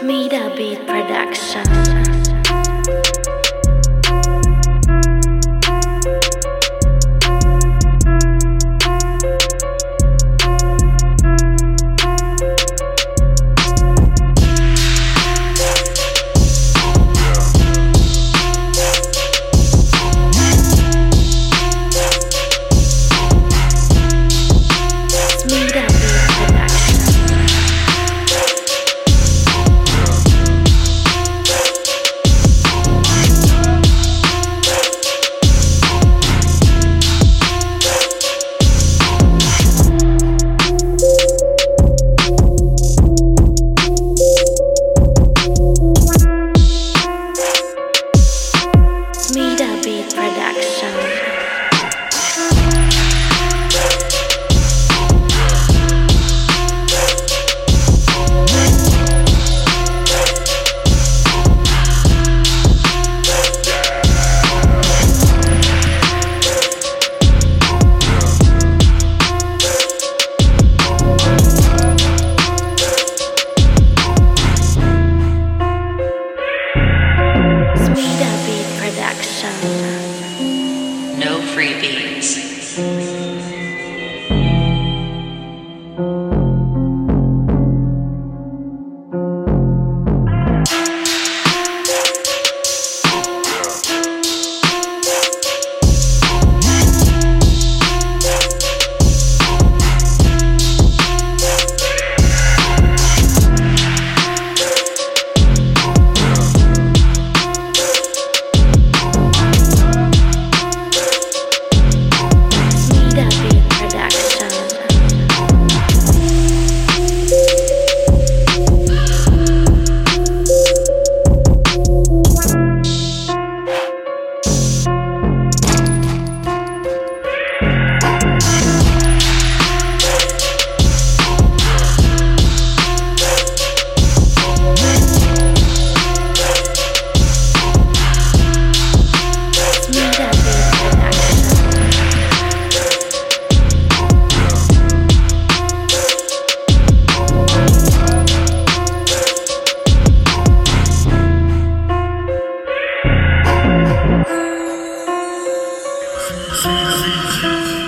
Smida Beat Production. free beings. see the see.